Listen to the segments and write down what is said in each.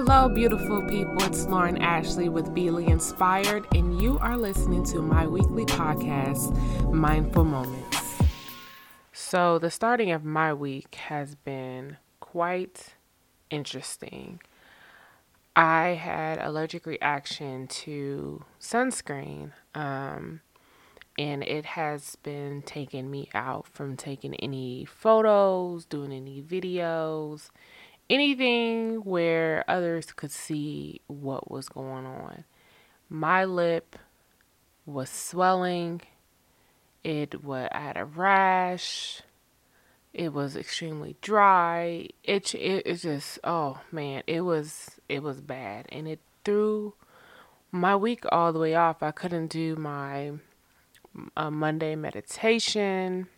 Hello, beautiful people. It's Lauren Ashleigh with Beleigh Inspired, and you are listening to my weekly podcast, Mindful Moments. So, the starting of my week has been quite interesting. I had allergic reaction to sunscreen, um, and it has been taking me out from taking any photos, doing any videos anything where others could see what was going on. My lip was swelling. It was I had a rash. It was extremely dry. It it, just oh man, it was it was bad, and it threw my week all the way off. I couldn't do my uh, Monday meditation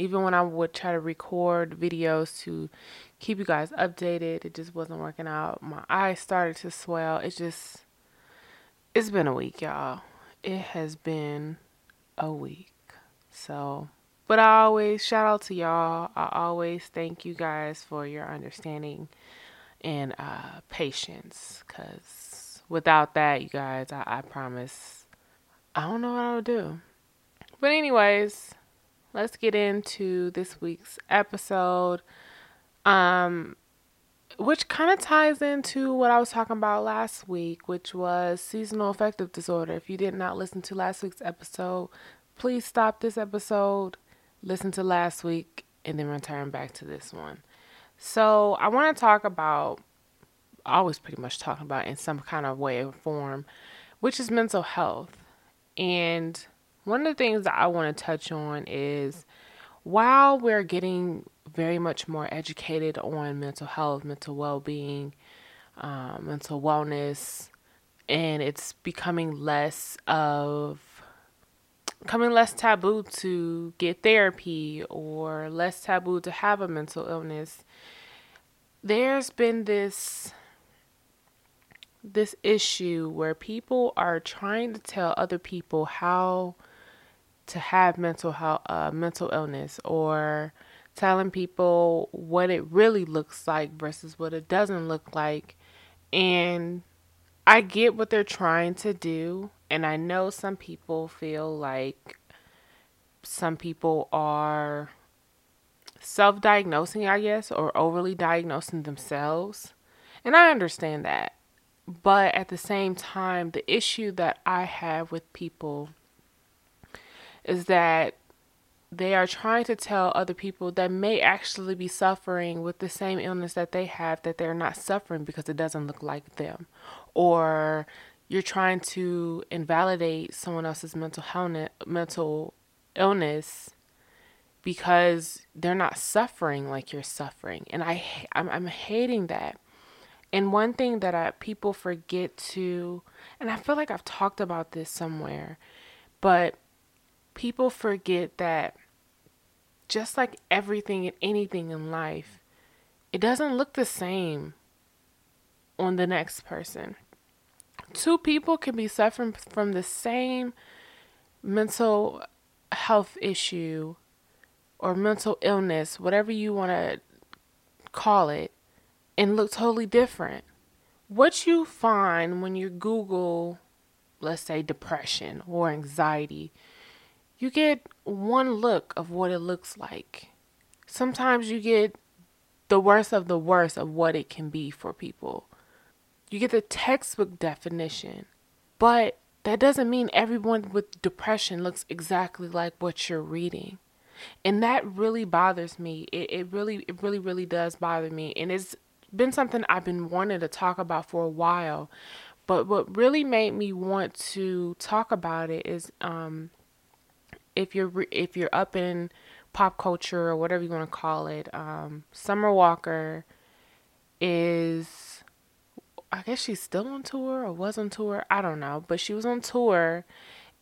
even when I would try to record videos to keep you guys updated, it just wasn't working out. My eyes started to swell. It's just, it's been a week, y'all. It has been a week. So, but I always shout out to y'all. I always thank you guys for your understanding and uh, patience. Because without that, you guys, I, I promise, I don't know what I would do. But, anyways, let's get into this week's episode. Um, which kind of ties into what I was talking about last week, which was seasonal affective disorder. If you did not listen to last week's episode, please stop this episode, listen to last week, and then return back to this one. So, I want to talk about, always pretty much talking about in some kind of way or form, which is mental health. And one of the things that I want to touch on is while we're getting very much more educated on mental health, mental well being, um, mental wellness, and it's becoming less of coming less taboo to get therapy or less taboo to have a mental illness there's been this this issue where people are trying to tell other people how to have mental health, uh, mental illness, or telling people what it really looks like versus what it doesn't look like. And I get what they're trying to do, and I know some people feel like some people are self diagnosing, I guess, or overly diagnosing themselves. And I understand that. But at the same time, the issue that I have with people is that they are trying to tell other people that may actually be suffering with the same illness that they have that they're not suffering because it doesn't look like them. Or you're trying to invalidate someone else's mental health mental illness because they're not suffering like you're suffering. And i i'm, I'm hating that. And one thing that I, people forget to and i feel like i've talked about this somewhere but people forget that just like everything and anything in life, it doesn't look the same on the next person. Two people can be suffering from the same mental health issue or mental illness, whatever you want to call it, and look totally different. What you find when you Google, let's say, depression or anxiety, you get one look of what it looks like. Sometimes you get the worst of the worst of what it can be for people. You get the textbook definition, but that doesn't mean everyone with depression looks exactly like what you're reading. And that really bothers me. It, it really, it really, really does bother me. And it's been something I've been wanting to talk about for a while. But what really made me want to talk about it is um, if you're if you're up in pop culture or whatever you want to call it, um, Summer Walker is I guess she's still on tour or was on tour. I don't know, but she was on tour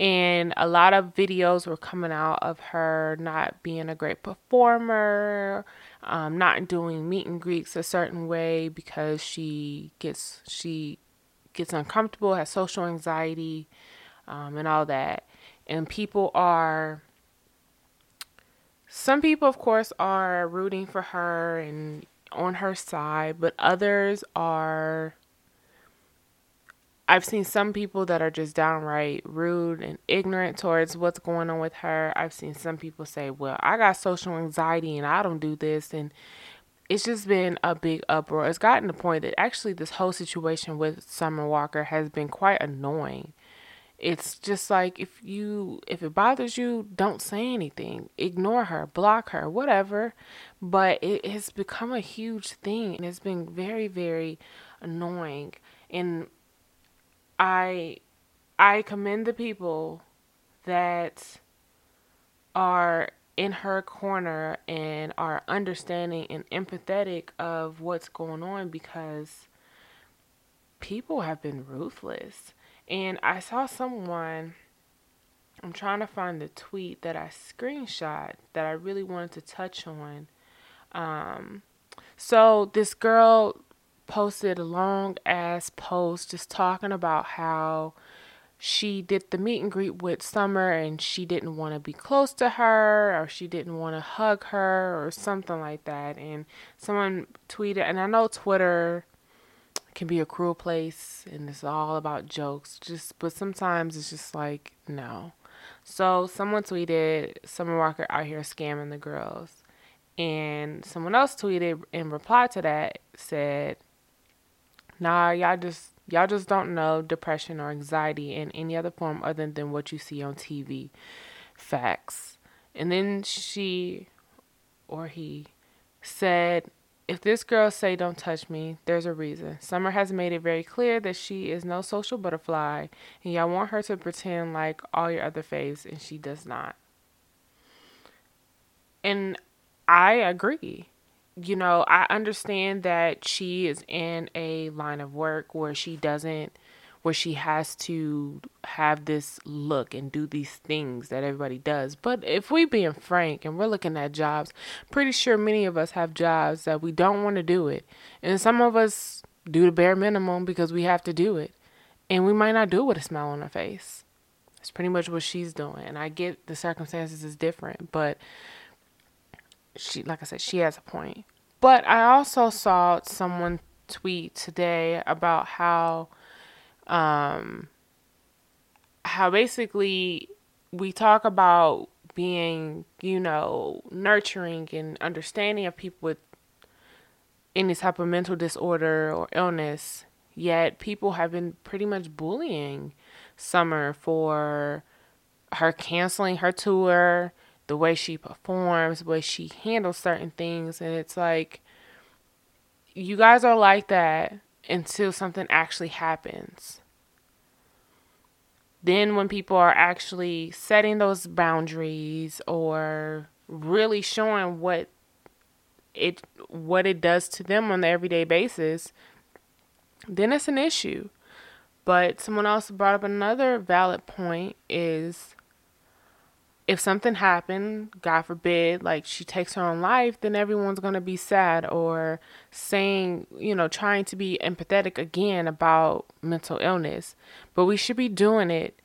and a lot of videos were coming out of her not being a great performer, um, not doing meet and greets a certain way because she gets she gets uncomfortable, has social anxiety, um, and all that and people are some people of course are rooting for her and on her side, but others are I've seen some people that are just downright rude and ignorant towards what's going on with her. I've seen some people say, "Well, I got social anxiety and I don't do this." And it's just been a big uproar. It's gotten to the point that actually this whole situation with Summer Walker has been quite annoying. It's just like if you if it bothers you, don't say anything. Ignore her, block her, whatever. But it has become a huge thing and it's been very very annoying. And I I commend the people that are in her corner and are understanding and empathetic of what's going on because people have been ruthless. And I saw someone I'm trying to find the tweet that I screenshot that I really wanted to touch on. Um, so this girl posted a long ass post just talking about how she did the meet and greet with Summer and she didn't want to be close to her or she didn't want to hug her or something like that. And someone tweeted, and I know Twitter can be a cruel place and it's all about jokes, just but sometimes it's just like no. So someone tweeted Summer Walker out here scamming the girls. And someone else tweeted in reply to that said, Nah, y'all just y'all just don't know depression or anxiety in any other form other than what you see on TV. Facts. And then she or he said, if this girl say don't touch me, there's a reason. Summer has made it very clear that she is no social butterfly, and y'all want her to pretend like all your other faves, and she does not. And I agree you know, I understand that she is in a line of work where she doesn't, where she has to have this look and do these things that everybody does. But if we being frank and we're looking at jobs, pretty sure many of us have jobs that we don't want to do it. And some of us do the bare minimum because we have to do it. And we might not do it with a smile on our face. That's pretty much what she's doing. And I get the circumstances is different, but she like I said, she has a point. But I also saw someone tweet today about how um how basically we talk about being, you know, nurturing and understanding of people with any type of mental disorder or illness, yet people have been pretty much bullying Summer for her canceling her tour, the way she performs, the way she handles certain things. And it's like, you guys are like that until something actually happens. Then, when people are actually setting those boundaries or really showing what it what it does to them on the everyday basis, then it's an issue. But someone else brought up another valid point is if something happened, God forbid, like she takes her own life, then everyone's going to be sad or saying, you know, trying to be empathetic again about mental illness. But we should be doing it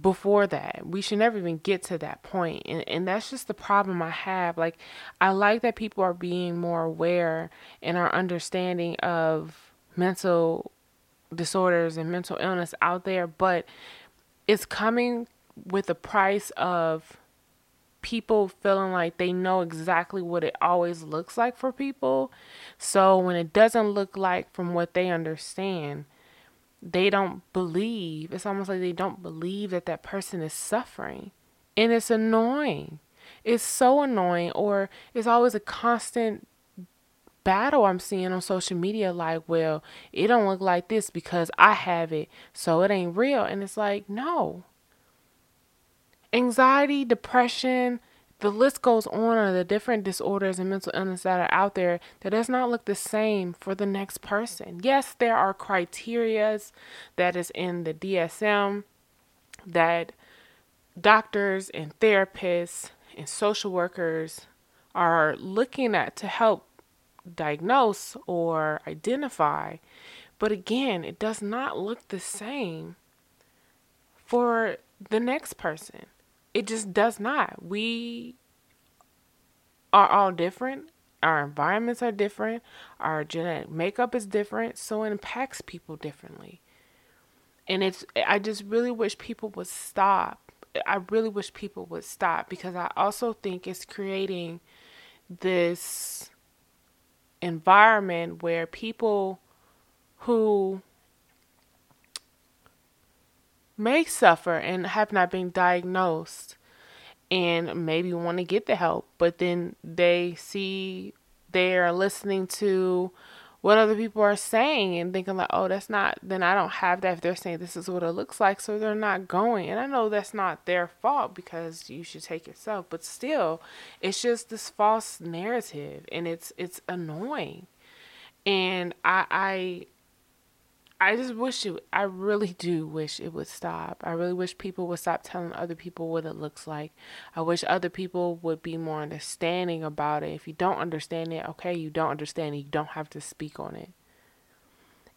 before that. We should never even get to that point. And and that's just the problem I have. Like I like that people are being more aware and are understanding of mental disorders and mental illness out there, but it's coming with the price of people feeling like they know exactly what it always looks like for people. So when it doesn't look like from what they understand, they don't believe. It's almost like they don't believe that that person is suffering. And it's annoying. It's so annoying or it's always a constant battle I'm seeing on social media like, well, it don't look like this because I have it, so it ain't real. And it's like, no anxiety, depression, the list goes on of the different disorders and mental illness that are out there that does not look the same for the next person. Yes, there are criterias that is in the DSM that doctors and therapists and social workers are looking at to help diagnose or identify. But again, it does not look the same for the next person. It just does not. We are all different our environments are different, our genetic makeup is different, so it impacts people differently. And it's I just really wish people would stop. I really wish people would stop because I also think it's creating this environment where people who may suffer and have not been diagnosed and maybe want to get the help, but then they see they're listening to what other people are saying and thinking like, oh, that's not, then I don't have that if they're saying this is what it looks like, so they're not going. And I know that's not their fault because you should take yourself, but still, it's just this false narrative and it's it's annoying. And I I I just wish it, I really do wish it would stop. I really wish people would stop telling other people what it looks like. I wish other people would be more understanding about it. If you don't understand it, okay, you don't understand it. You don't have to speak on it.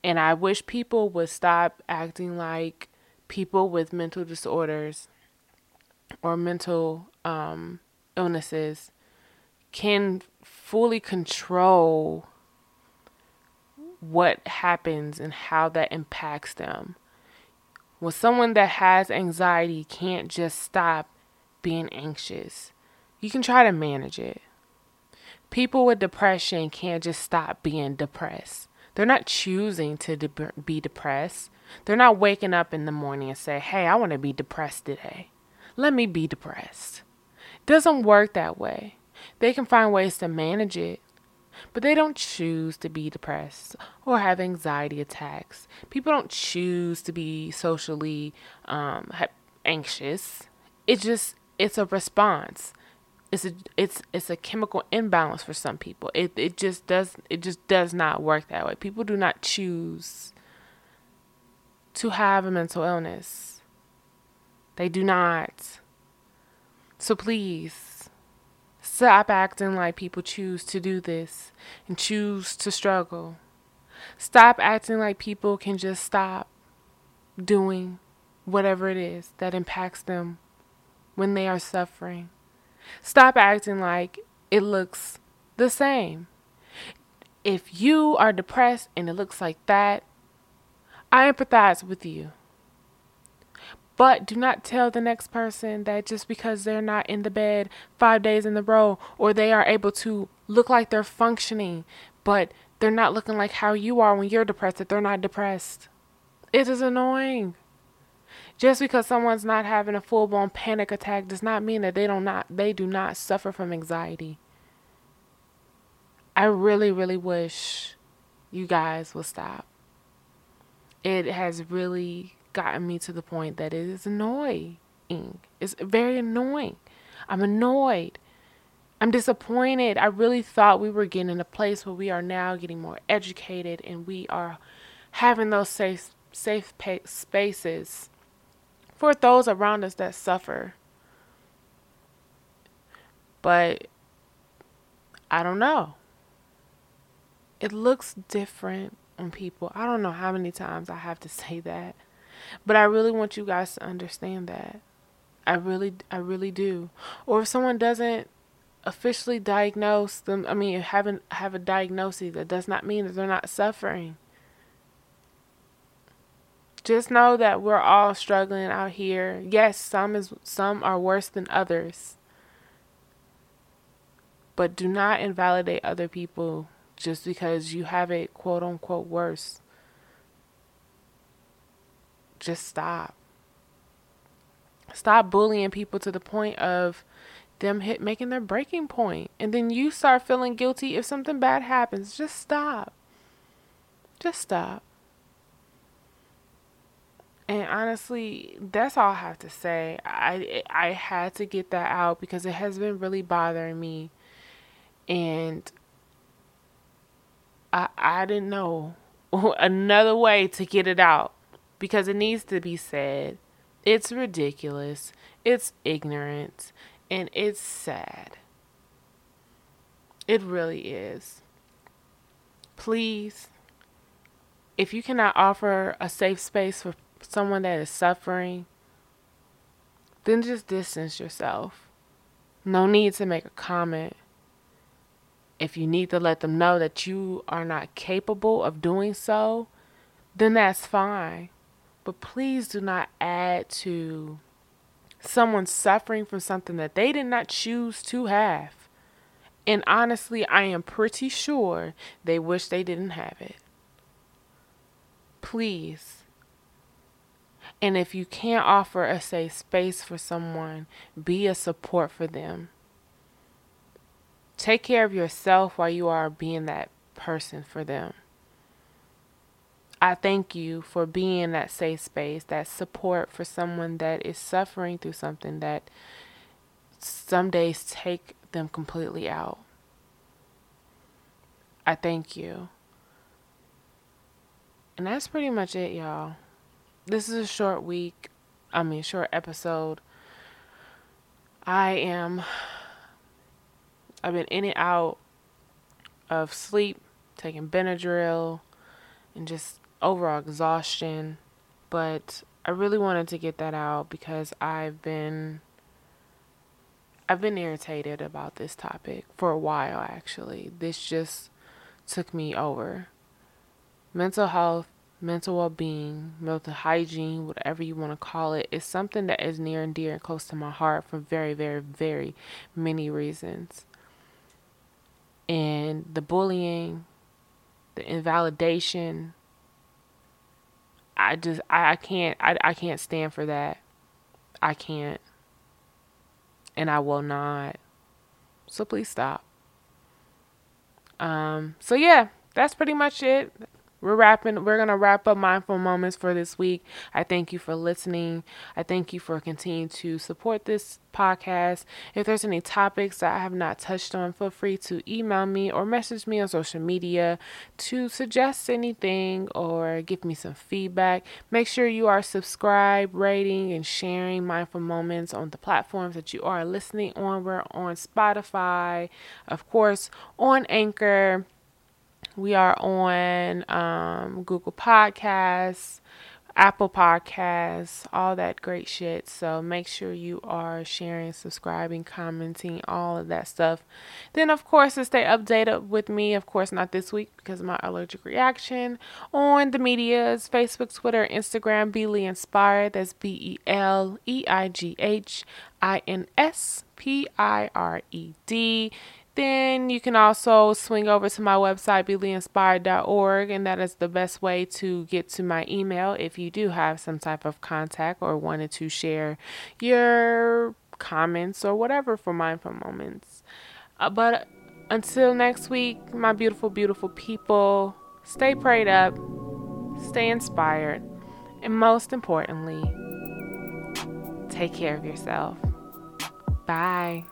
And I wish people would stop acting like people with mental disorders or mental um, illnesses can fully control what happens and how that impacts them. Well, someone that has anxiety can't just stop being anxious. You can try to manage it. People with depression can't just stop being depressed. They're not choosing to de- be depressed. They're not waking up in the morning and say, "Hey, I want to be depressed today. Let me be depressed." It doesn't work that way. They can find ways to manage it, but they don't choose to be depressed or have anxiety attacks. People don't choose to be socially um, anxious. It just it's a response. It's a it's it's a chemical imbalance for some people. It it just does it just does not work that way. People do not choose to have a mental illness. They do not. So please Stop acting like people choose to do this and choose to struggle. Stop acting like people can just stop doing whatever it is that impacts them when they are suffering. Stop acting like it looks the same. If you are depressed and it looks like that, I empathize with you. But do not tell the next person that just because they're not in the bed five days in a row or they are able to look like they're functioning, but they're not looking like how you are when you're depressed, that they're not depressed. It is annoying. Just because someone's not having a full blown panic attack does not mean that they don't they do not suffer from anxiety. I really, really wish you guys will stop. It has really gotten me to the point that it is annoying. It's very annoying. I'm annoyed. I'm disappointed. I really thought we were getting in a place where we are now getting more educated and we are having those safe safe spaces for those around us that suffer. But I don't know. It looks different on people. I don't know how many times I have to say that. But I really want you guys to understand that. I really, I really do. Or if someone doesn't officially diagnose them, I mean, haven't have a diagnosis, that does not mean that they're not suffering. Just know that we're all struggling out here. Yes, some is some are worse than others. But do not invalidate other people just because you have it quote unquote worse just stop. Stop bullying people to the point of them hit making their breaking point. And then you start feeling guilty if something bad happens. Just stop. Just stop. And honestly that's all i have to say. I i had to get that out because it has been really bothering me. And i i didn't know another way to get it out because it needs to be said. It's ridiculous, it's ignorant, and it's sad. It really is. Please, if you cannot offer a safe space for someone that is suffering, then just distance yourself. No need to make a comment. If you need to let them know that you are not capable of doing so, then that's fine. But please do not add to someone suffering from something that they did not choose to have. And honestly, I am pretty sure they wish they didn't have it. Please. And if you can't offer a safe space for someone, be a support for them. Take care of yourself while you are being that person for them. I thank you for being that safe space, that support for someone that is suffering through something that some days take them completely out. I thank you. And that's pretty much it, y'all. This is a short week. I mean, short episode. I am. I've been in and out of sleep, taking Benadryl, and just overall exhaustion, but I really wanted to get that out because I've been I've been irritated about this topic for a while actually. This just took me over. Mental health, mental well-being, mental hygiene, whatever you want to call it, is something that is near and dear and close to my heart for very very very many reasons. And the bullying, the invalidation, I just I, I can't I, I can't stand for that. I can't. And I will not. So please stop. Um so yeah, that's pretty much it we're wrapping we're gonna wrap up mindful moments for this week. I thank you for listening. I thank you for continuing to support this podcast. If there's any topics that i have not touched on feel free to email me or message me on social media to suggest anything or give me some feedback. Make sure you are subscribed rating and sharing mindful moments on the platforms that you are listening on. We're on spotify of course on anchor we are on um, Google Podcasts, Apple Podcasts, all that great shit. So make sure you are sharing, subscribing, commenting, all of that stuff. Then, of course, to stay updated with me, of course, not this week because of my allergic reaction, on the medias Facebook, Twitter, Instagram, Beleigh Inspired. That's B E L E I G H I N S P I R E D. Then you can also swing over to my website, beleighinspired.org, and that is the best way to get to my email if you do have some type of contact or wanted to share your comments or whatever for Mindful Moments. Uh, but until next week, my beautiful, beautiful people, stay prayed up, stay inspired, and most importantly, take care of yourself. Bye.